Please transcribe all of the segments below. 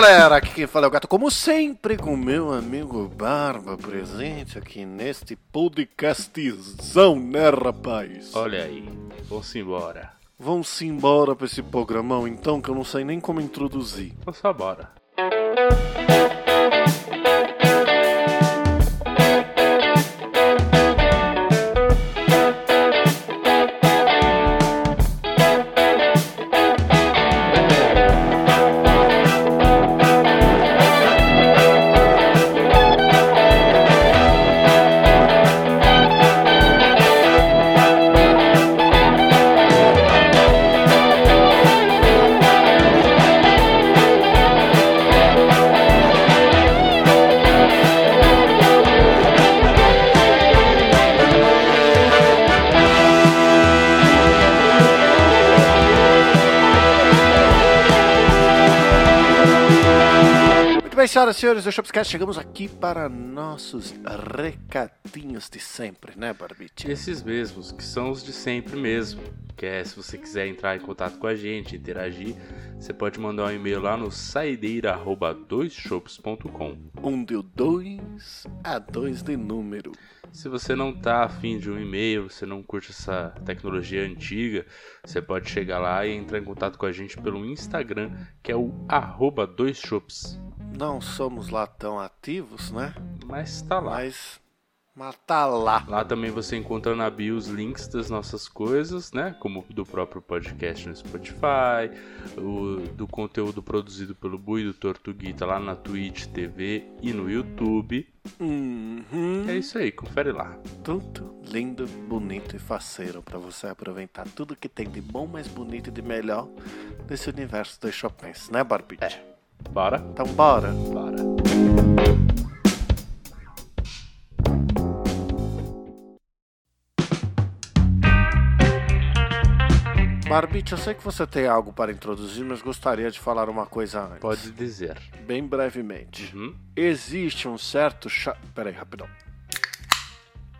galera, aqui quem fala é o Gato, como sempre, com meu amigo Barba presente aqui neste podcastzão, né, rapaz? Olha aí, vamos embora. Vamos embora pra esse programão então, que eu não sei nem como introduzir. Então só bem, senhoras e senhores do Shopscast, chegamos aqui para nossos recadinhos de sempre, né, Barbite? Esses mesmos, que são os de sempre mesmo. Que é, se você quiser entrar em contato com a gente, interagir, você pode mandar um e-mail lá no saideira.doisshops.com. Um de dois a dois de número. Se você não tá afim de um e-mail, você não curte essa tecnologia antiga, você pode chegar lá e entrar em contato com a gente pelo Instagram, que é o arroba doisshops. Não somos lá tão ativos, né? Mas tá lá. Mas, mas tá lá. Lá também você encontra na bio os links das nossas coisas, né? Como do próprio podcast no Spotify, o, do conteúdo produzido pelo Bui do Tortuguita lá na Twitch TV e no YouTube. Uhum. É isso aí, confere lá. Tudo lindo, bonito e faceiro para você aproveitar tudo que tem de bom, mais bonito e de melhor desse universo dos Chopins, né, Barbite? É. Bora? Então bora. Bora. Barbite, eu sei que você tem algo para introduzir, mas gostaria de falar uma coisa antes. Pode dizer. Bem brevemente. Uhum. Existe um certo. Cha... Peraí, rapidão.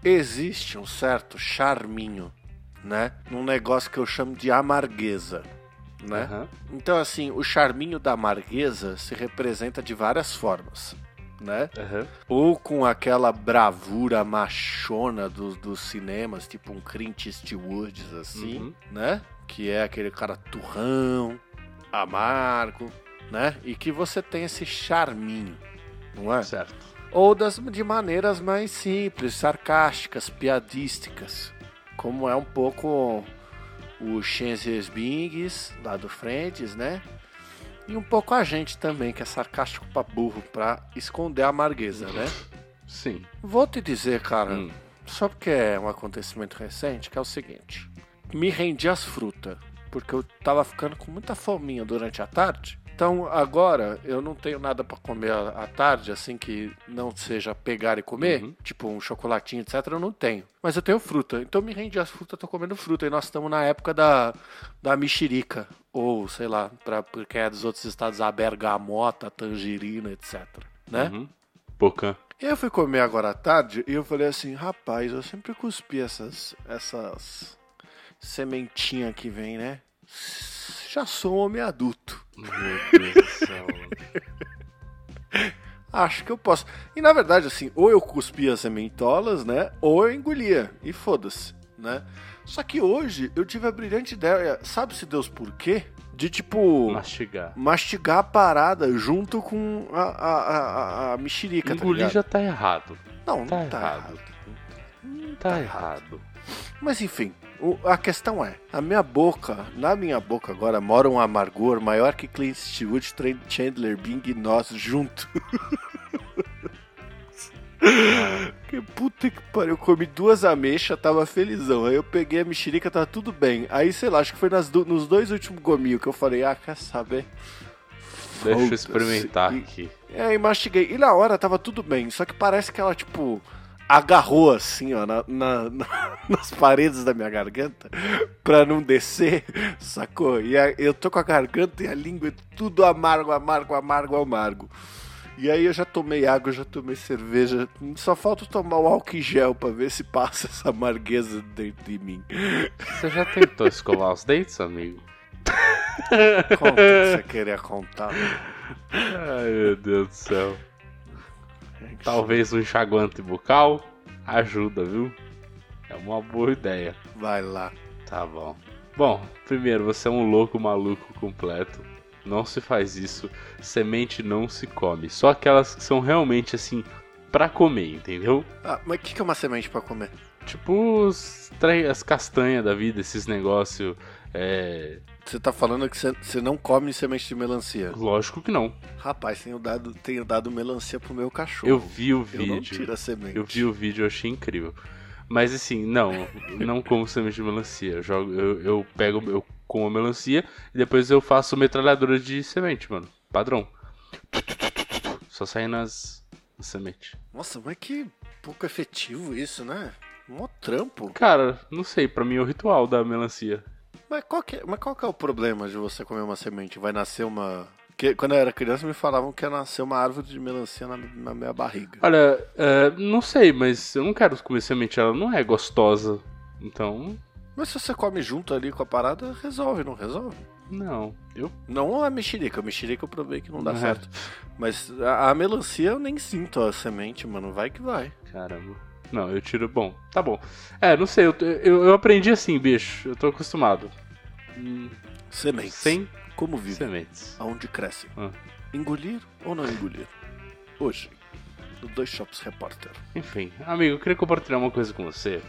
Existe um certo charminho, né? Num negócio que eu chamo de amargueza, né? Aham. Então, assim, o charminho da amargueza se representa de várias formas, né? Aham. Ou com aquela bravura machona dos, dos cinemas, tipo um Clint Eastwood, assim, Uhum. né? Que é aquele cara turrão, amargo, né? E que você tem esse charminho, não é? Certo. Ou das, de maneiras mais simples, sarcásticas, piadísticas, como é um pouco o Shenzes Bings, lá do Friends, né? E um pouco a gente também, que é sarcástico pra burro, pra esconder a amargueza, né? Sim. Vou te dizer, cara, Hum. só porque é um acontecimento recente, que é o seguinte. Me rendi às frutas, porque eu tava ficando com muita fominha durante a tarde. Então agora eu não tenho nada pra comer à tarde, assim que não seja pegar e comer, Uhum. tipo um chocolatinho, etc. Eu não tenho. Mas eu tenho fruta. Então me rendi às frutas, tô comendo fruta. E nós estamos na época da, da mexerica. Ou, sei lá, pra, porque é dos outros estados, a bergamota, a tangerina, etc. Né? Uhum. Aí eu fui comer agora à tarde e eu falei assim, rapaz, eu sempre cuspi essas, essas sementinhas que vem, né? Já sou um homem adulto. Meu Deus do céu. Acho que eu posso. E na verdade, assim, ou eu cuspia as sementolas, né? Ou eu engolia. E foda-se, né? Só que hoje eu tive a brilhante ideia, sabe-se Deus por quê? De tipo. Mastigar. Mastigar a parada junto com a, a, a, a, mexerica, tá Engolir ligado? já tá errado. Não, não tá tá errado. errado. Tá errado. Mas enfim, o- a questão é, a minha boca, na minha boca agora mora um amargor maior que Clint Eastwood, Trent Chandler, Bing e nós junto. que puta que pariu, eu comi duas ameixas, tava felizão. Aí eu peguei a mexerica, tava tudo bem. Aí, sei lá, acho que foi do- nos dois últimos gominhos que eu falei, ah, quer saber? Deixa eu experimentar E- aqui. E aí mastiguei. E na hora tava tudo bem, só que parece que ela, tipo, agarrou assim, ó, na, na- na- nas paredes da minha garganta pra não descer, sacou? E aí eu tô com a garganta e a língua tudo amargo, amargo, amargo, amargo. E aí eu já tomei água, já tomei cerveja. Só falta tomar um álcool gel pra ver se passa essa amargueza dentro de mim. Você já tentou escovar os dentes, amigo? Conta o que você queria contar. Ai, meu Deus do céu. Talvez um enxaguante bucal ajuda, viu? É uma boa ideia. Vai lá. Tá bom. Bom, primeiro, você é um louco maluco completo. Não se faz isso. Semente não se come. Só aquelas que são realmente assim pra comer, entendeu? Ah, mas o que, que é uma semente pra comer? Tipo os, as castanhas da vida, esses negócios. É. Você tá falando que você- não come semente de melancia. Lógico que não. Rapaz, tenho dado, tenho dado melancia pro meu cachorro. Eu vi o Eu não vídeo. tiro a semente. Eu vi o vídeo e achei incrível. Mas assim, não, não como semente de melancia. Eu, jogo, eu, eu pego, eu como a melancia e depois eu faço metralhadora de semente, mano. Padrão. Só sai nas, nas sementes. Nossa, mas que pouco efetivo isso, né? Mó trampo. Cara, não sei, pra mim é o ritual da melancia. Mas qual, que é, mas qual que é o problema de você comer uma semente? Vai nascer uma. Que, quando eu era criança me falavam que ia nascer uma árvore de melancia na, na minha barriga. Olha, é, não sei, mas eu não quero comer semente, ela não é gostosa. Então, Mas se você come junto ali com a parada, resolve, não resolve? não. Eu. Não a mexerica. A mexerica eu provei que não dá É. certo. Mas a, a melancia eu nem sinto a semente, mano. Vai que vai. Caramba. Não, eu tiro. Bom, tá bom. É, não sei, eu, eu, eu aprendi assim, bicho. Eu tô acostumado. Hum, Sementes. Sem Como vive? sementes. Aonde cresce? Ah. Engolir ou não engolir? Hoje, no Dois Shops Repórter. Enfim, amigo, eu queria compartilhar uma coisa com você.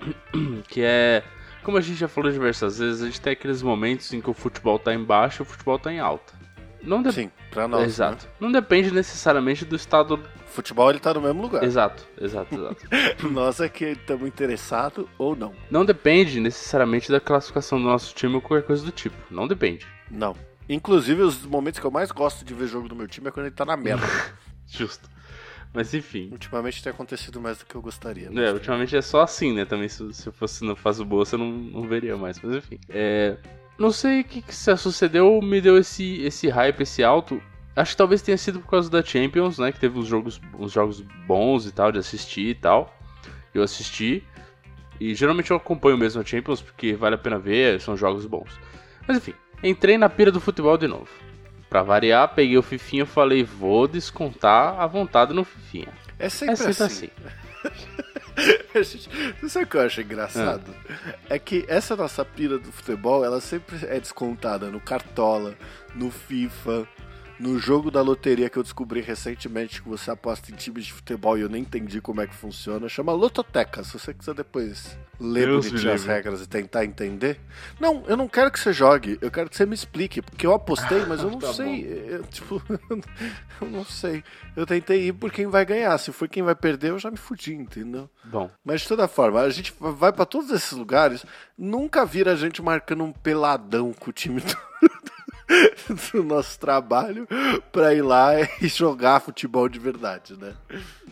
Que é. Como a gente já falou diversas vezes, a gente tem aqueles momentos em que o futebol tá em baixo e o futebol tá em alta. Não de... Sim, pra nós. Exato. Não depende necessariamente do estado. né? Futebol ele tá no mesmo lugar. Exato, exato, exato. nós é que estamos interessados ou não. Não depende necessariamente da classificação do nosso time ou qualquer coisa do tipo. Não depende. Não. Inclusive, os momentos que eu mais gosto de ver jogo do meu time é quando ele tá na merda. Justo. Mas enfim. Ultimamente tem acontecido mais do que eu gostaria. É, mas- ultimamente é só assim, né? Também se, se fosse na fase boa, você não, não veria mais. Mas enfim. É, não sei o que, que se sucedeu, me deu esse, esse hype, esse alto. Acho que talvez tenha sido por causa da Champions, né? Que teve uns jogos, uns jogos bons e tal, de assistir e tal. Eu assisti. E geralmente eu acompanho mesmo a Champions, porque vale a pena ver, são jogos bons. Mas enfim, entrei na pira do futebol de novo. Pra variar, peguei o Fifinha e falei, vou descontar a vontade no Fifinha. É sempre, É sempre assim. assim. Gente, sabe o que eu acho engraçado? É que essa nossa pira do futebol, ela sempre é descontada no Cartola, no FIFA, no jogo da loteria que eu descobri recentemente que você aposta em times de futebol e eu nem entendi como é que funciona. Chama Lototeca, se você quiser depois ler Deus bonitinho as regras e tentar entender. Não, eu não quero que você jogue, eu quero que você me explique, porque eu apostei, mas eu não Tá sei. Eu, tipo, eu não sei. Eu tentei ir por quem vai ganhar. Se for quem vai perder, eu já me fudi, entendeu? Bom, Mas de toda forma, a gente vai pra todos esses lugares, nunca vira a gente marcando um peladão com o time do, do nosso trabalho pra ir lá e jogar futebol de verdade, né?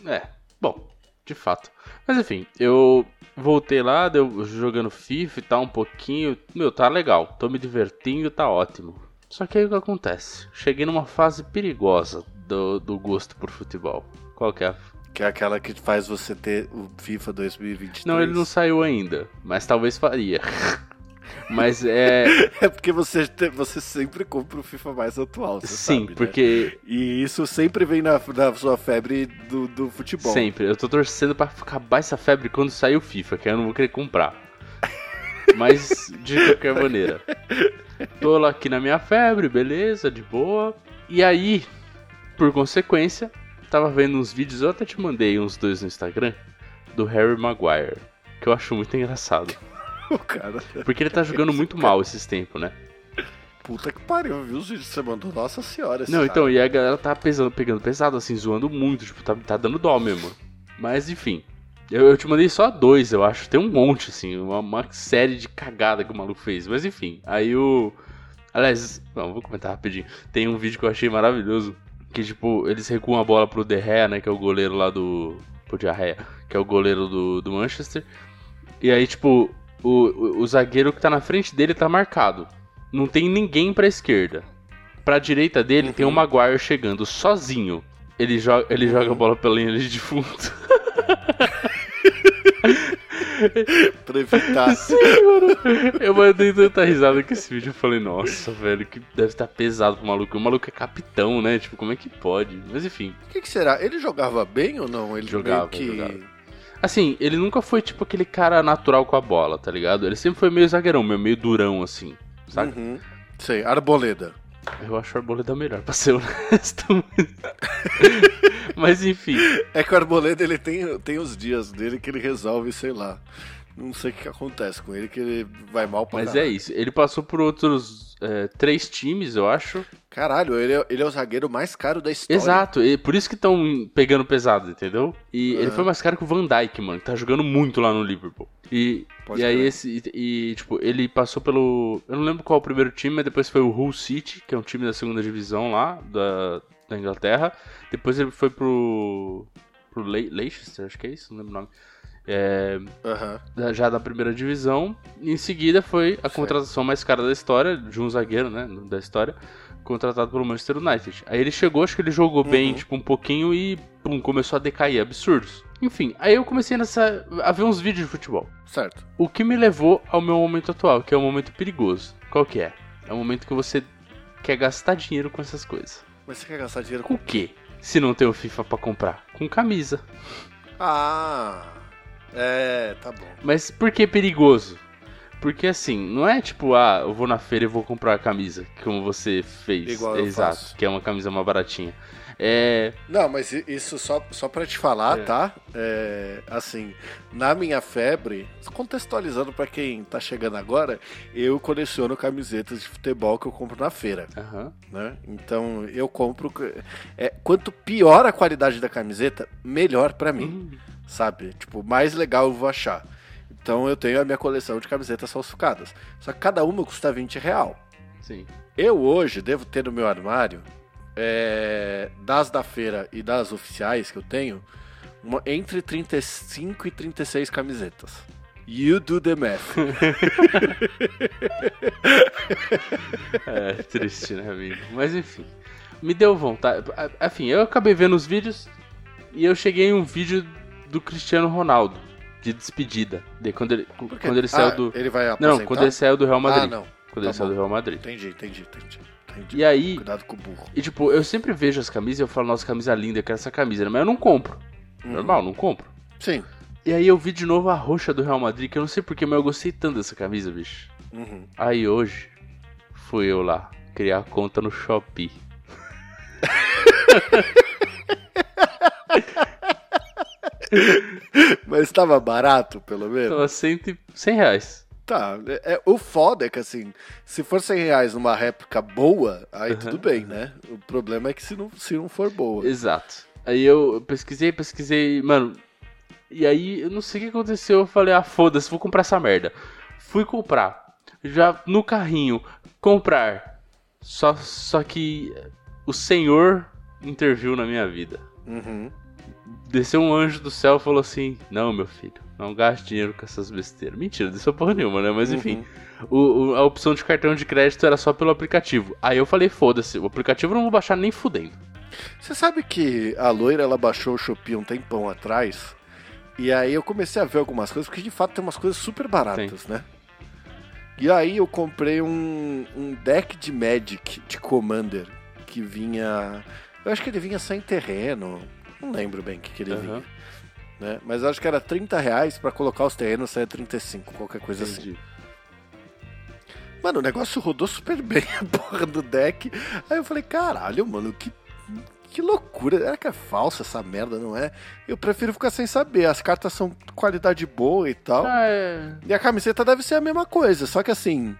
É, bom, de fato. Mas enfim, eu voltei lá, deu jogando FIFA e tal um pouquinho. Meu, tá legal, tô me divertindo, tá ótimo. Só que aí o que acontece? Cheguei numa fase perigosa do, do gosto por futebol. Qual que é? Que é aquela que faz você ter o FIFA 2023. Não, ele não saiu ainda, mas talvez faria. mas é. É porque você, você sempre compra o FIFA mais atual, você Sim, sabe, né? porque E isso sempre vem na, na sua febre do, do futebol. Sempre. Eu tô torcendo pra acabar essa febre quando sair o FIFA, que aí eu não vou querer comprar. Mas, de qualquer maneira. Tô lá aqui na minha febre, beleza, de boa. E aí, por consequência, tava vendo uns vídeos, eu até te mandei uns dois no Instagram, do Harry Maguire. Que eu acho muito engraçado. O cara, Porque ele tá jogando muito mal esses tempos, né? puta que pariu, viu os vídeos que você mandou? Nossa senhora. Não, cara. então, e a galera tá pesando, pegando pesado, assim, zoando muito, tipo, tá, tá dando dó mesmo. Mas enfim. Eu, eu te mandei só dois, eu acho. Tem um monte, assim, uma, uma série de cagada que o maluco fez. Mas enfim, aí o. Aliás, não, vou comentar rapidinho. Tem um vídeo que eu achei maravilhoso. Que, tipo, eles recuam a bola pro De Gea, né? Que é o goleiro lá do. Pro Diarreia, que é o goleiro do, do Manchester. E aí, tipo, o, o, o zagueiro que tá na frente dele tá marcado. Não tem ninguém pra esquerda. Pra direita dele tem o Maguire chegando sozinho. Ele joga, ele joga a bola pela linha de fundo. pra evitar. Sim. Eu mandei tanta risada com esse vídeo. Eu falei, nossa, velho, que deve estar pesado pro maluco. O maluco é capitão, né? Tipo, como é que pode? Mas enfim. O que, que será? Ele jogava bem ou não? Ele Jogava, que... jogava. Assim, ele nunca foi tipo aquele cara natural com a bola, tá ligado? Ele sempre foi meio zagueirão, meio, meio durão, assim, sabe? Uhum. Sei, Arboleda. Eu acho Arboleda melhor, pra ser honesto. Mas enfim. É que o Arboleda ele tem, tem os dias dele que ele resolve, sei lá. Não sei o que, acontece com ele, que ele vai mal pra Mas é caralho. isso. Ele passou por outros é, três times, eu acho. Caralho, ele é, ele é o zagueiro mais caro da história. Exato, e por isso que estão pegando pesado, entendeu? E ele Aham. foi mais caro que o Van Dijk, mano, que tá jogando muito lá no Liverpool. E, Pode e aí esse. E, tipo, ele passou pelo. Eu não lembro qual o primeiro time, mas depois foi o Hull City, que é um time da segunda divisão lá, da, da Inglaterra. Depois ele foi pro. pro Le Leicester, acho que é isso, não lembro o nome. É, da- já da primeira divisão. Em seguida foi a contratação mais cara da história, de um zagueiro, né, da história, contratado pelo Manchester United. Aí ele chegou, acho que ele jogou bem, Uhum. tipo, um pouquinho e pum, começou a decair, absurdos. Enfim, aí eu comecei nessa, a ver uns vídeos de futebol. Certo. O que me levou ao meu momento atual, que é um momento perigoso. Qual que é? É um momento que você quer gastar dinheiro com essas coisas. Mas você quer gastar dinheiro Com com. o quê? Se não tem o FIFA pra comprar? Com camisa. Ah. É, tá bom. Mas por que perigoso? Porque assim, não é tipo, ah, eu vou na feira e vou comprar a camisa, como você fez. Igual Exato, faço. que é uma camisa mais baratinha. É. Não, mas isso só, só pra te falar, É. tá? É, assim, na minha febre, contextualizando pra quem tá chegando agora, eu coleciono camisetas de futebol que eu compro na feira, Aham. né? Então eu compro. É, quanto pior a qualidade da camiseta, melhor pra mim, Hum, sabe? Tipo, mais legal eu vou achar. Então eu tenho a minha coleção de camisetas falsificadas. Só que cada uma custa 20 real. sim. Eu hoje devo ter no meu armário, é, das da feira e das oficiais que eu tenho, uma- entre 35 e 36 camisetas. You do the math. É triste, né, amigo? Mas enfim. Me deu vontade. Enfim, eu acabei vendo os vídeos e eu cheguei em um vídeo do Cristiano Ronaldo, de despedida. De quando ele, quando ele saiu Ah, do. Ele vai Não, quando ele saiu do Real Madrid. Ah, não. Quando Tá ele saiu do Real Madrid. Entendi, entendi, entendi. entendi. E aí, Cuidado com o burro. E tipo, eu sempre vejo as camisas e eu falo, nossa, camisa linda, eu quero essa camisa, né? mas eu não compro. Uhum. Normal, não compro. Sim. E aí eu vi de novo a roxa do Real Madrid, que eu não sei porquê, mas eu gostei tanto dessa camisa, bicho. Uhum. Aí hoje, fui eu lá, criar conta no Shopee. Mas tava barato, pelo menos? Tava 100, e- 100 reais. Tá. É, é- o foda é que, assim, se for 100 reais numa réplica boa, aí Uhum. tudo bem, né? O problema é que se não, se não for boa. Exato. Aí eu pesquisei, pesquisei, mano. E aí, eu não sei o que aconteceu, eu falei, ah, foda-se, vou comprar essa merda. Fui comprar. Já no carrinho, comprar. Só, só que o Senhor interviu na minha vida. Uhum. Desceu um anjo do céu e falou assim: Não, meu filho, não gaste dinheiro com essas besteiras. Mentira, desceu porra nenhuma, né? Mas enfim, o- o- a opção de cartão de crédito era só pelo aplicativo. Aí eu falei: Foda-se, o aplicativo eu não vou baixar nem fudendo. Você sabe que a loira ela baixou o Shopee um tempão atrás? E aí eu comecei a ver algumas coisas, porque de fato tem umas coisas super baratas, né? E aí eu comprei um, um deck de Magic de Commander que vinha. Eu acho que ele vinha sem terreno. Não lembro bem o que, que ele Aham. vinha. Né? Mas acho que era 30 reais pra colocar os terrenos, saia 35, qualquer coisa assim. Entendi. Mano, o negócio rodou super bem a porra do deck. Aí eu falei, caralho, mano, que, que loucura. Será que é falsa essa merda, não é? Eu prefiro ficar sem saber. As cartas são de qualidade boa e tal. Ah, é. E a camiseta deve ser a mesma coisa, só que assim.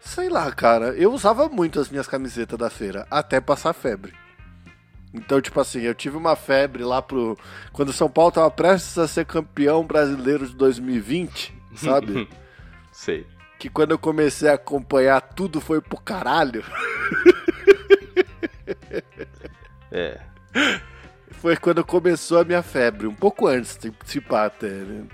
Sei lá, cara. Eu usava muito as minhas camisetas da feira, até passar febre. Então, tipo assim, eu tive uma febre lá pro. Quando o São Paulo tava prestes a ser campeão brasileiro de 2020, sabe? Sei. que quando eu comecei a acompanhar tudo foi pro caralho. É. Foi quando começou a minha febre, um pouco antes de se pá até, né?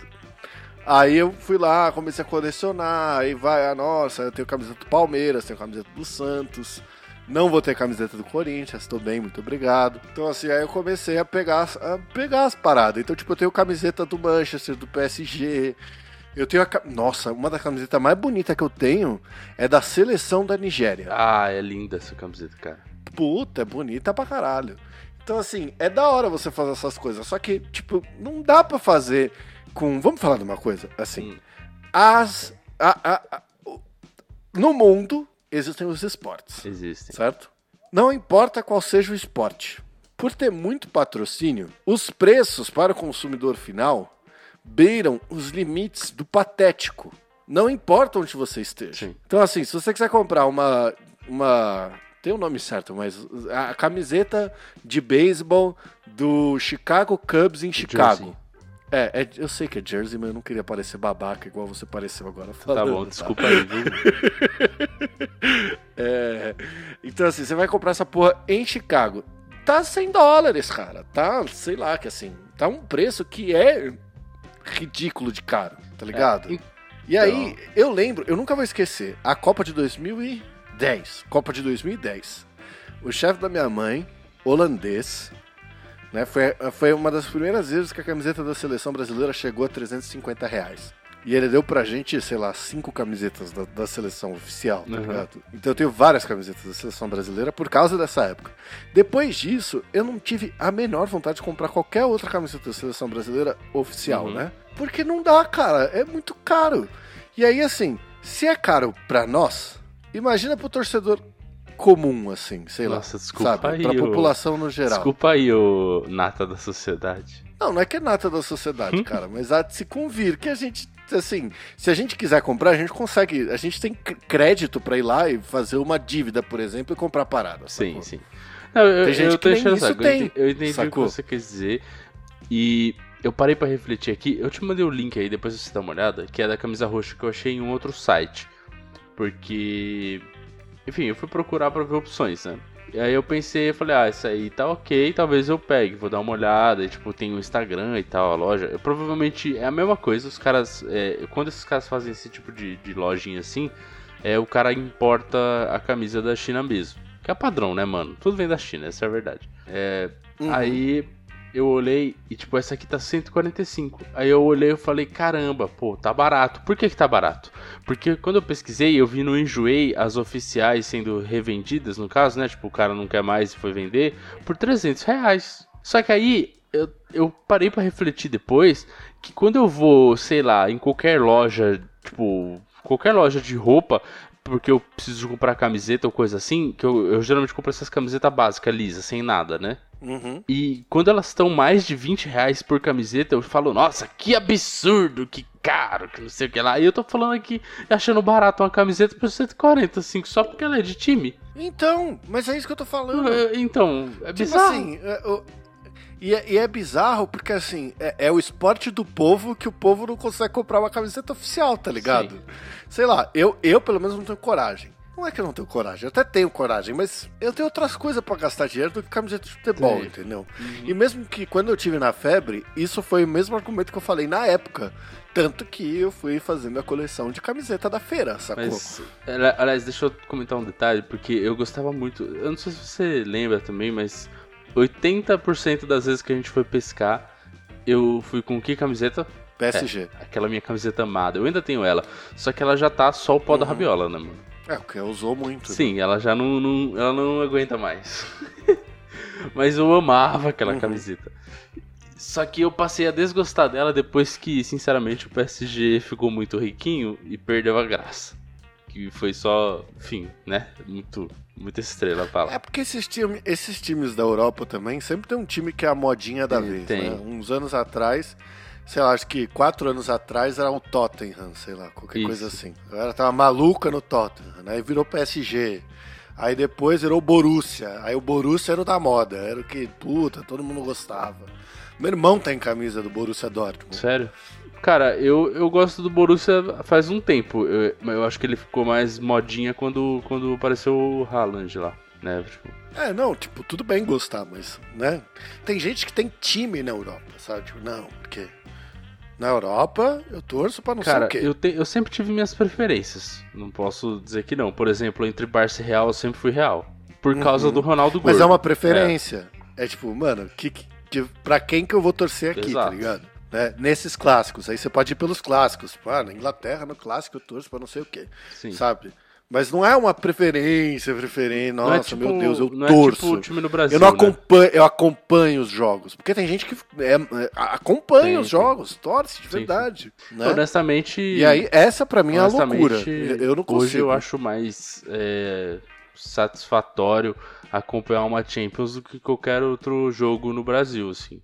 Aí eu fui lá, comecei a colecionar, aí vai, ah, nossa, eu tenho camiseta do Palmeiras, tenho camiseta do Santos, Não vou ter camiseta do Corinthians, tô bem, muito obrigado. Então, assim, aí eu comecei a pegar, a pegar as paradas. Então, tipo, eu tenho camiseta do Manchester, do PSG. Eu tenho a. Nossa, uma da camiseta mais bonita que eu tenho é da seleção da Nigéria. Ah, é linda essa camiseta, cara. Puta, é bonita pra caralho. Então, assim, é da hora você fazer essas coisas. Só que, tipo, não dá pra fazer com. Vamos falar de uma coisa? Assim, hum. as. A, a, a, no mundo existem os esportes. Existem. Certo? Não importa qual seja o esporte. Por ter muito patrocínio, os preços para o consumidor final beiram os limites do patético. Não importa onde você esteja. Sim. Então, assim, se você quiser comprar uma. uma tem o um nome certo, mas a camiseta de beisebol do Chicago Cubs em Chicago. É, é, eu sei que é Jersey, mas eu não queria parecer babaca igual você pareceu agora tá falando. Tá bom, desculpa tá? aí, viu? é, então, assim, você vai comprar essa porra em Chicago. Tá 100 dólares, cara. Tá, sei lá, que assim, tá um preço que é ridículo de caro, tá ligado? É, então... E aí, eu lembro, eu nunca vou esquecer, a Copa de 2010. Copa de 2010. O chefe da minha mãe, holandês, né? Foi, foi uma das primeiras vezes que a camiseta da seleção brasileira chegou a 350 reais. E ele deu pra gente, sei lá, cinco camisetas da, da seleção oficial, tá uhum. ligado? Então eu tenho várias camisetas da seleção brasileira por causa dessa época. Depois disso, eu não tive a menor vontade de comprar qualquer outra camiseta da seleção brasileira oficial, uhum. né? Porque não dá, cara. É muito caro. E aí, assim, se é caro pra nós, imagina pro torcedor comum, assim, sei Nossa, lá. Desculpa sabe? aí. Pra o... população no geral. Desculpa aí, o nata da sociedade. Não, não é que é nata da sociedade, cara, mas há de se convir que a gente, assim, se a gente quiser comprar, a gente consegue. A gente tem crédito para ir lá e fazer uma dívida, por exemplo, e comprar parada. Sim, sacou? sim. Não, eu, tem gente eu tô que nem isso tem. Eu entendi sacou? o que você quer dizer. E eu parei para refletir aqui. Eu te mandei o link aí, depois você dá uma olhada, que é da camisa roxa que eu achei em um outro site. Porque enfim, eu fui procurar para ver opções, né? E aí eu pensei, eu falei, ah, isso aí tá ok, talvez eu pegue, vou dar uma olhada, e, tipo, tem o Instagram e tal, a loja. Eu, provavelmente é a mesma coisa, os caras, é, quando esses caras fazem esse tipo de, de lojinha assim, é, o cara importa a camisa da China mesmo. Que é padrão, né, mano? Tudo vem da China, essa é a verdade. É, uhum. Aí eu olhei e, tipo, essa aqui tá 145. Aí eu olhei e falei, caramba, pô, tá barato. Por que que tá barato? Porque quando eu pesquisei, eu vi no Enjoei as oficiais sendo revendidas, no caso, né? Tipo, o cara não quer mais e foi vender, por 300 reais. Só que aí, eu, eu parei para refletir depois que quando eu vou, sei lá, em qualquer loja, tipo, qualquer loja de roupa, porque eu preciso comprar camiseta ou coisa assim, que eu, eu geralmente compro essas camisetas básicas, lisa, sem nada, né? Uhum. E quando elas estão mais de 20 reais por camiseta, eu falo, nossa, que absurdo, que caro, que não sei o que lá. E eu tô falando aqui, achando barato uma camiseta por 145 só porque ela é de time. Então, mas é isso que eu tô falando. Então, é tipo bizarro. Assim, é, e, é, e é, bizarro porque, assim, é, é, o esporte do povo que o povo não consegue comprar uma camiseta oficial, tá ligado? Sim. Sei lá, eu, eu pelo menos não tenho coragem. Não é que eu não tenho coragem, eu até tenho coragem, mas eu tenho outras coisas para gastar dinheiro do que camiseta de futebol, Sim. entendeu? Uhum. E mesmo que quando eu tive na febre, isso foi o mesmo argumento que eu falei na época. Tanto que eu fui fazendo a coleção de camiseta da feira, sacou? Mas, aliás, deixa eu comentar um detalhe, porque eu gostava muito. Eu não sei se você lembra também, mas 80% das vezes que a gente foi pescar, eu fui com que camiseta? PSG. É, aquela minha camiseta amada. Eu ainda tenho ela. Só que ela já tá só o pó uhum. da rabiola, né, mano? É, porque usou muito. Né? Sim, né? ela já não, não, ela não aguenta mais. Mas eu amava aquela uhum. camiseta. Só que eu passei a desgostar dela depois que, sinceramente, o PSG ficou muito riquinho e perdeu a graça. Que foi só, enfim, né? Muito, muita estrela pra lá. É porque esses, time, esses times da Europa também sempre tem um time que é a modinha da tem, vez, tem. né? Uns anos atrás sei lá, acho que quatro anos atrás era o Tottenham, sei lá, qualquer Isso. coisa assim. A galera tava maluca no Tottenham, aí virou PSG. Aí depois virou Borussia. Aí o Borussia era o da moda, era o que, puta, todo mundo gostava. Meu irmão tem camisa do Borussia Dortmund. Sério? Cara, eu, eu gosto do Borussia faz um tempo. Eu, eu acho que ele ficou mais modinha quando, quando apareceu o Haaland lá, né? Tipo... É, não, tipo, tudo bem gostar, mas, né? Tem gente que tem time na Europa, sabe? Tipo, não, porque na Europa, eu torço pra não Cara, sei o quê. Eu, te, eu sempre tive minhas preferências. Não posso dizer que não. Por exemplo, entre Barça e Real, eu sempre fui Real. por causa do Ronaldo Gordo. Mas é uma preferência. É, tipo, mano, que, que, pra quem que eu vou torcer aqui, tá Exato. ligado? Né? Nesses clássicos. Aí você pode ir pelos clássicos. Ah, na Inglaterra, no clássico, eu torço pra não sei o quê. Sim. Sabe? Mas não é uma preferência, preferência. Nossa, Não é tipo- meu Deus, eu não torço. É tipo Brasil, eu não né? acompanho, eu acompanho os jogos. Porque tem gente que é, é, acompanha Tem, os jogos, torce de Sim, verdade. Né? Honestamente. E aí, essa pra mim é a loucura. Eu não consigo. Hoje eu acho mais é, satisfatório acompanhar uma Champions do que qualquer outro jogo no Brasil, assim.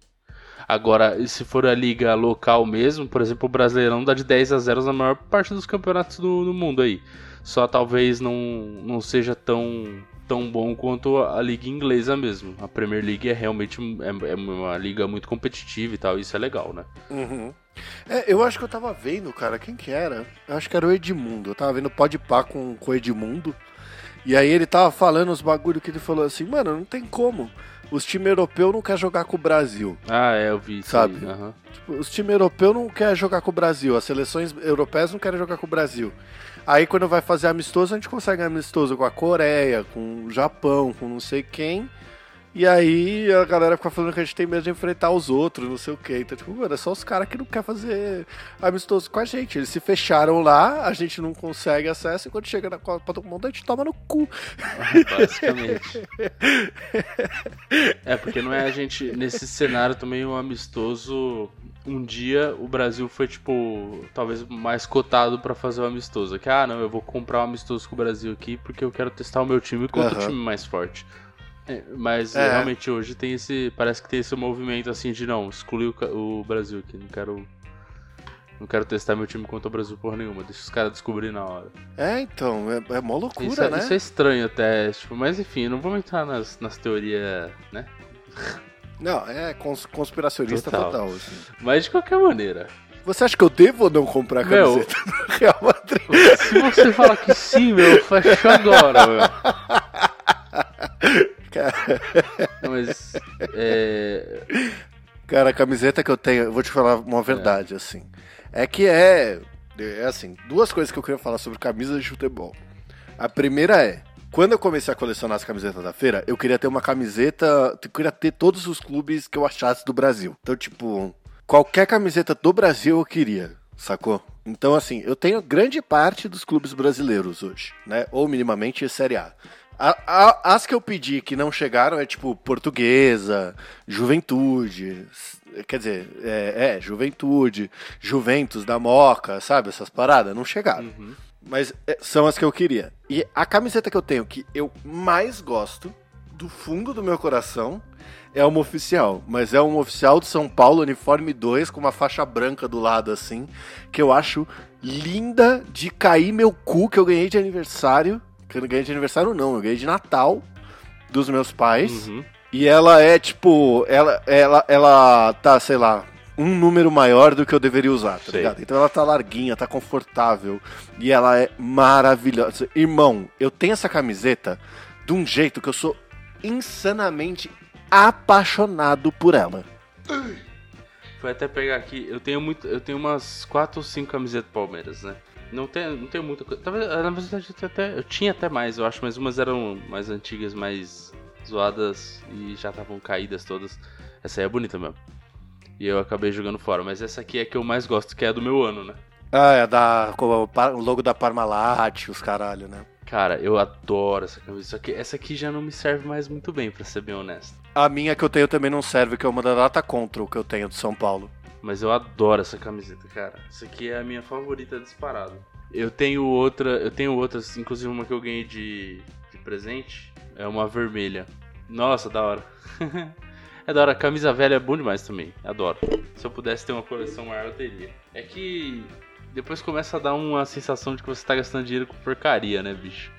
Agora, se for a liga local mesmo, por exemplo, o Brasileirão dá de 10 a 0 na maior parte dos campeonatos do, do mundo aí. Só talvez não, não seja tão, tão bom quanto a liga inglesa mesmo. A Premier League é realmente é, é uma liga muito competitiva e tal, isso é legal, né? Uhum. É, eu acho que eu tava vendo, cara, quem que era? Eu acho que era o Edmundo. Eu tava vendo Pode Pá com, com o Edmundo. E aí ele tava falando os bagulho que ele falou assim, mano, não tem como. Os times europeus não querem jogar com o Brasil. Ah, é, eu vi isso Sabe? aí. Tipo, os times europeus não querem jogar com o Brasil. As seleções europeias não querem jogar com o Brasil. Aí quando vai fazer amistoso, a gente consegue amistoso com a Coreia, com o Japão, com não sei quem. E aí a galera fica falando que a gente tem medo de enfrentar os outros, não sei o quê. Então, tipo, mano, é só os caras que não querem fazer amistoso com a gente. Eles se fecharam lá, a gente não consegue acesso, e quando chega na Copa do Mundo, a gente toma no cu. Basicamente. É, porque não é a gente. Nesse cenário também, um amistoso. Um dia o Brasil foi, tipo, talvez mais cotado pra fazer o amistoso. Que, ah, não, eu vou comprar um amistoso com o Brasil aqui porque eu quero testar o meu time contra o Aham. time mais forte. É, mas É. realmente hoje tem esse. Parece que tem esse movimento assim de não, excluir o, o Brasil aqui. Não quero. Não quero testar meu time contra o Brasil por nenhuma. Deixa os caras descobrir na hora. É, então, é, é mó loucura, Isso é, né? isso é estranho até, tipo, mas enfim, não vamos entrar nas, nas teorias, né? Não, é cons conspiracionista Total. total. assim. Mas de qualquer maneira, Você acha que eu devo ou não comprar a Meu. camiseta do Real Madrid? se você falar que sim, meu, fecha agora, meu. Não, mas, é, Cara, a camiseta que eu tenho, eu vou te falar uma verdade, assim. É que é, é assim, duas coisas que eu queria falar sobre camisas de futebol. A primeira é, quando eu comecei a colecionar as camisetas da feira, eu queria ter uma camiseta, eu queria ter todos os clubes que eu achasse do Brasil. Então, tipo, qualquer camiseta do Brasil eu queria, sacou? Então, assim, eu tenho grande parte dos clubes brasileiros hoje, né? Ou minimamente Série A. A- a- as que eu pedi que não chegaram é tipo Portuguesa, Juventude, quer dizer, é, é, Juventude, Juventus da Moca, sabe? Essas paradas, não chegaram. uhum. Mas é, são as que eu queria. E a camiseta que eu tenho que eu mais gosto, do fundo do meu coração, é uma oficial. Mas é uma oficial do São Paulo, uniforme 2, com uma faixa branca do lado assim, que eu acho linda de cair meu cu, que eu ganhei de aniversário. Que eu não ganhei de aniversário, não, eu ganhei de Natal dos meus pais. Uhum. E ela é tipo, ela, ela, ela tá, sei lá, um número maior do que eu deveria usar, tá Sei. ligado? Então ela tá larguinha, tá confortável e ela é maravilhosa. Irmão, eu tenho essa camiseta de um jeito que eu sou insanamente apaixonado por ela. Foi até pegar aqui, eu tenho muito, eu tenho umas 4 ou 5 camisetas do Palmeiras, né? Não tenho, não tenho muita coisa. Talvez, na verdade, eu, até, eu tinha até mais, eu acho, mas umas eram mais antigas, mais zoadas e já estavam caídas todas. Essa aí é bonita mesmo. E eu acabei jogando fora, mas essa aqui é a que eu mais gosto, que é a do meu ano, né? Ah, é da, com o par- o logo da Parmalat, os caralho, né? Cara, eu adoro essa camisa. Só que essa aqui já não me serve mais muito bem, pra ser bem honesto. A minha que eu tenho também não serve, que é uma da Data Control que eu tenho de São Paulo. Mas eu adoro essa camiseta, cara. Essa aqui é a minha favorita disparada. Eu tenho outra, eu tenho outras, inclusive uma que eu ganhei de, de presente. É uma vermelha. Nossa, da hora. é da hora. Camisa velha é bom demais também. Adoro. Se eu pudesse ter uma coleção maior, eu teria. É que depois começa a dar uma sensação de que você tá gastando dinheiro com porcaria, né, bicho?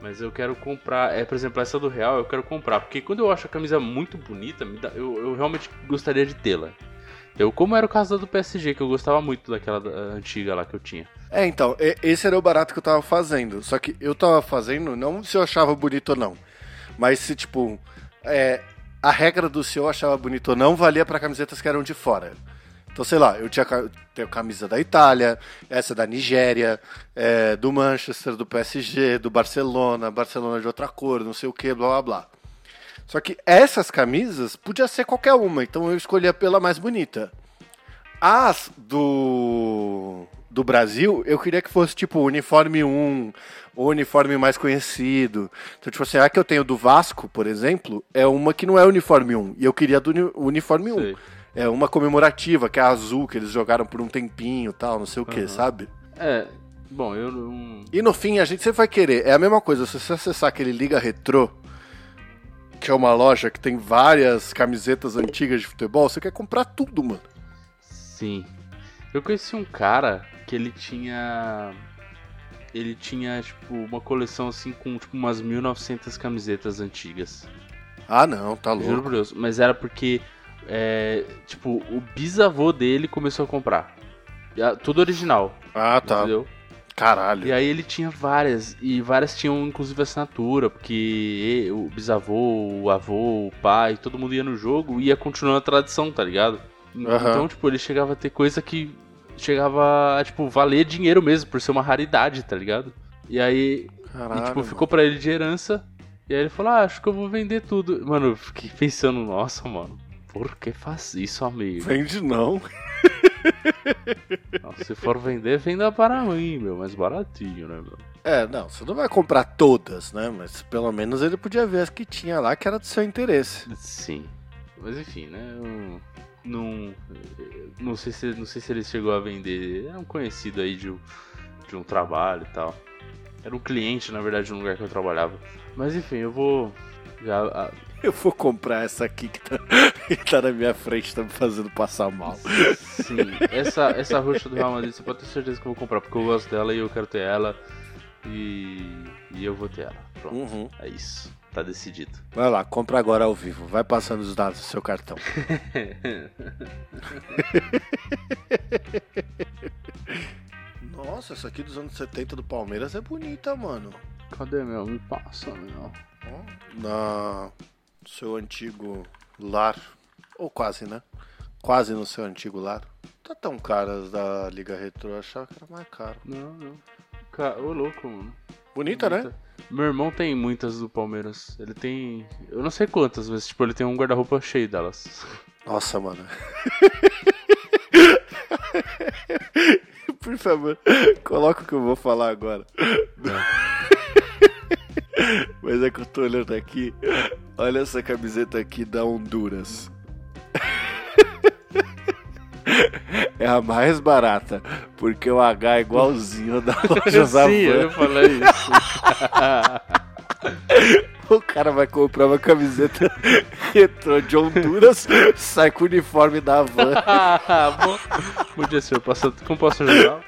Mas eu quero comprar. É, por exemplo, essa do Real eu quero comprar. Porque quando eu acho a camisa muito bonita, dá- eu, eu realmente gostaria de tê-la. Eu, como era o caso da do PSG, que eu gostava muito daquela da- antiga lá que eu tinha. É, então, esse era o barato que eu tava fazendo. Só que eu tava fazendo não se eu achava bonito ou não. Mas se, tipo, é, a regra do se eu achava bonito ou não valia pra camisetas que eram de fora. Então, sei lá, eu tinha tenho camisa da Itália, essa da Nigéria, é, do Manchester, do PSG, do Barcelona, Barcelona de outra cor, não sei o que, blá blá blá. Só que essas camisas podia ser qualquer uma, então eu escolhia pela mais bonita. As do, do Brasil, eu queria que fosse tipo uniforme 1, o uniforme mais conhecido. Então, tipo assim, a que eu tenho do Vasco, por exemplo, é uma que não é uniforme 1. E eu queria do uni- uniforme 1. Sei. É uma comemorativa, que é a azul, que eles jogaram por um tempinho tal, não sei o que, Aham. sabe? É, bom, eu não. E no fim, a gente sempre vai querer. É a mesma coisa, se você acessar aquele Liga Retrô, que é uma loja que tem várias camisetas antigas de futebol, você quer comprar tudo, mano. Sim. Eu conheci um cara que ele tinha. Ele tinha, tipo, uma coleção assim com tipo, umas 1900 camisetas antigas. Ah, não, tá Juro louco. por Deus. Mas era porque, é, tipo, o bisavô dele começou a comprar. Tudo original, Ah, tá. entendeu? Caralho. E aí ele tinha várias, e várias tinham inclusive assinatura, porque o bisavô, o avô, o pai, todo mundo ia no jogo e ia continuando a tradição, tá ligado? Aham. Então, tipo, ele chegava a ter coisa que chegava a, tipo, valer dinheiro mesmo, por ser uma raridade, tá ligado? E aí, Caralho. e, tipo, mano. ficou pra ele de herança, e aí ele falou, ah, acho que eu vou vender tudo. Mano, eu fiquei pensando, nossa, mano, por que faz isso, amigo? Vende não. Não, se for vender, venda para mim, meu, mais baratinho, né, meu? É, não, você não vai comprar todas, né? Mas pelo menos ele podia ver as que tinha lá que era do seu interesse. Sim. Mas enfim, né? Eu não, não, sei se, não sei se ele chegou a vender. É um conhecido aí de, um- de um trabalho e tal. Era um cliente, na verdade, no lugar que eu trabalhava. Mas enfim, eu vou. Já, a- Eu vou comprar essa aqui que tá, que tá na minha frente, tá me fazendo passar mal. sim, essa, essa roxa do Real Madrid, você pode ter certeza que eu vou comprar, porque eu gosto dela e eu quero ter ela. E, e eu vou ter ela. Pronto, Uhum. é isso. Tá decidido. Vai lá, compra agora ao vivo. Vai passando os dados do seu cartão. Nossa, essa aqui dos anos 70 do Palmeiras é bonita, mano. Cadê meu? Me passa, meu. Na seu antigo lar. Ou quase, né? Quase no seu antigo lar. Tá tão caras da Liga Retro, eu achava que era mais caro. Não, não. Ca- Ô, louco, mano. Bonita, né? Meu irmão tem muitas do Palmeiras. Ele tem. Eu não sei quantas, mas tipo, ele tem um guarda-roupa cheio delas. Nossa, mano. Por favor, coloca o que eu vou falar agora. Mas é que eu tô olhando aqui. Olha essa camiseta aqui da Honduras. É a mais barata, porque o H é igualzinho da loja Sim, eu falar isso. O cara vai comprar uma camiseta retrô de Honduras, sai com o uniforme da Van. Bom, bom dia, senhor. Posso, como posso ajudar?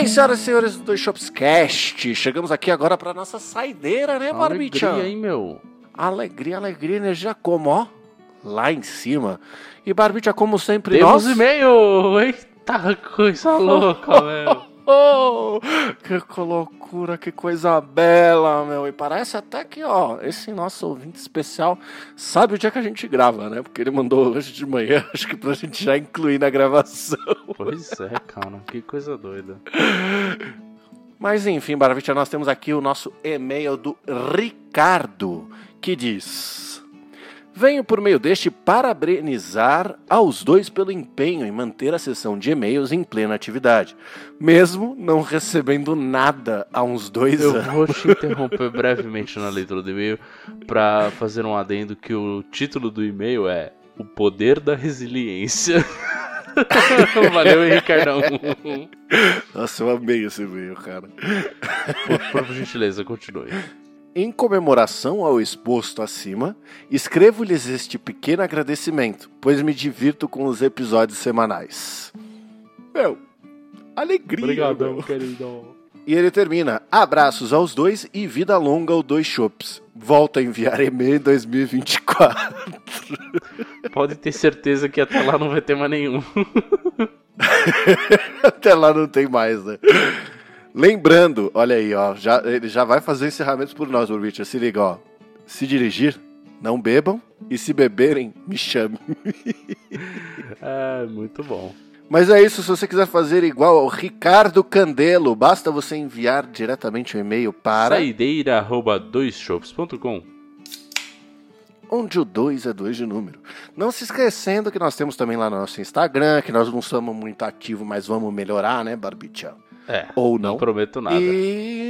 Bem, senhoras e senhores do Dois Shops Cast, chegamos aqui agora para nossa saideira, né, Barbicha? Alegria, hein, meu? Alegria, alegria, energia como, ó, lá em cima. E Barbicha, como sempre, Temos nós... e-mail! Eita, coisa louca, velho. Oh, que loucura, que coisa bela, meu. E parece até que, ó, esse nosso ouvinte especial sabe o dia que a gente grava, né? Porque ele mandou hoje de manhã, acho que pra gente já incluir na gravação. Pois é, cara. Que coisa doida. Mas enfim, Baravitia, nós temos aqui o nosso e-mail do Ricardo, que diz: Venho por meio deste parabenizar aos dois pelo empenho em manter a sessão de e-mails em plena atividade, mesmo não recebendo nada há uns dois Eu anos. vou te interromper brevemente na leitura do e-mail pra fazer um adendo que o título do e-mail é O Poder da Resiliência. Valeu, Ricardão. Nossa, eu amei esse e-mail, cara. Por, por gentileza, continue. Em comemoração ao exposto acima, escrevo-lhes este pequeno agradecimento, pois me divirto com os episódios semanais. Meu, alegria. Obrigadão, meu. querido. E ele termina: abraços aos dois e vida longa ao dois chops. Volto a enviar e-mail em 2024. Pode ter certeza que até lá não vai ter mais nenhum. até lá não tem mais, né? Lembrando, olha aí, ó, já, ele já vai fazer encerramentos por nós, Burbicha. Se liga, ó. Se dirigir, não bebam. E se beberem, me chame. é, muito bom. Mas é isso, se você quiser fazer igual ao Ricardo Candelo, basta você enviar diretamente o um e-mail para saideira@doisshops.com onde o 2 é 2 de número. Não se esquecendo que nós temos também lá no nosso Instagram, que nós não somos muito ativos, mas vamos melhorar, né, Barbicha? É. Ou não. Não prometo nada. E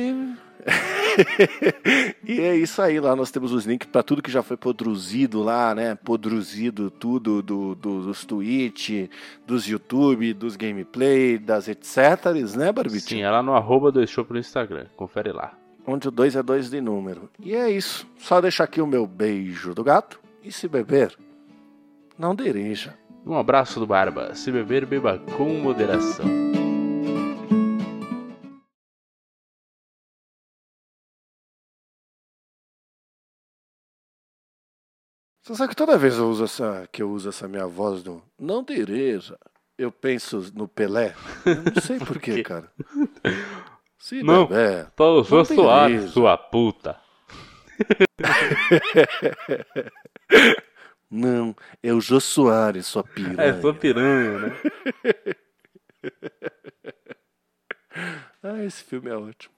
e é isso aí, lá nós temos os links para tudo que já foi produzido lá, né? Produzido tudo do, do, dos Twitch, dos YouTube, dos gameplay, das etc, né, Barbitinho? Sim, é lá no arroba do show pro Instagram, confere lá. Onde o 2 é 2 de número. E é isso, só deixar aqui o meu beijo do gato e se beber, não dirija. Um abraço do Barba, se beber, beba com moderação. Você sabe que toda vez eu uso essa, que eu uso essa minha voz do não dirija, eu penso no Pelé. Eu não sei porquê, cara. Se não, Paulo Jô Soares, sua puta. não, é o Jô Soares, sua piranha. É, sua piranha, né? ah, esse filme é ótimo.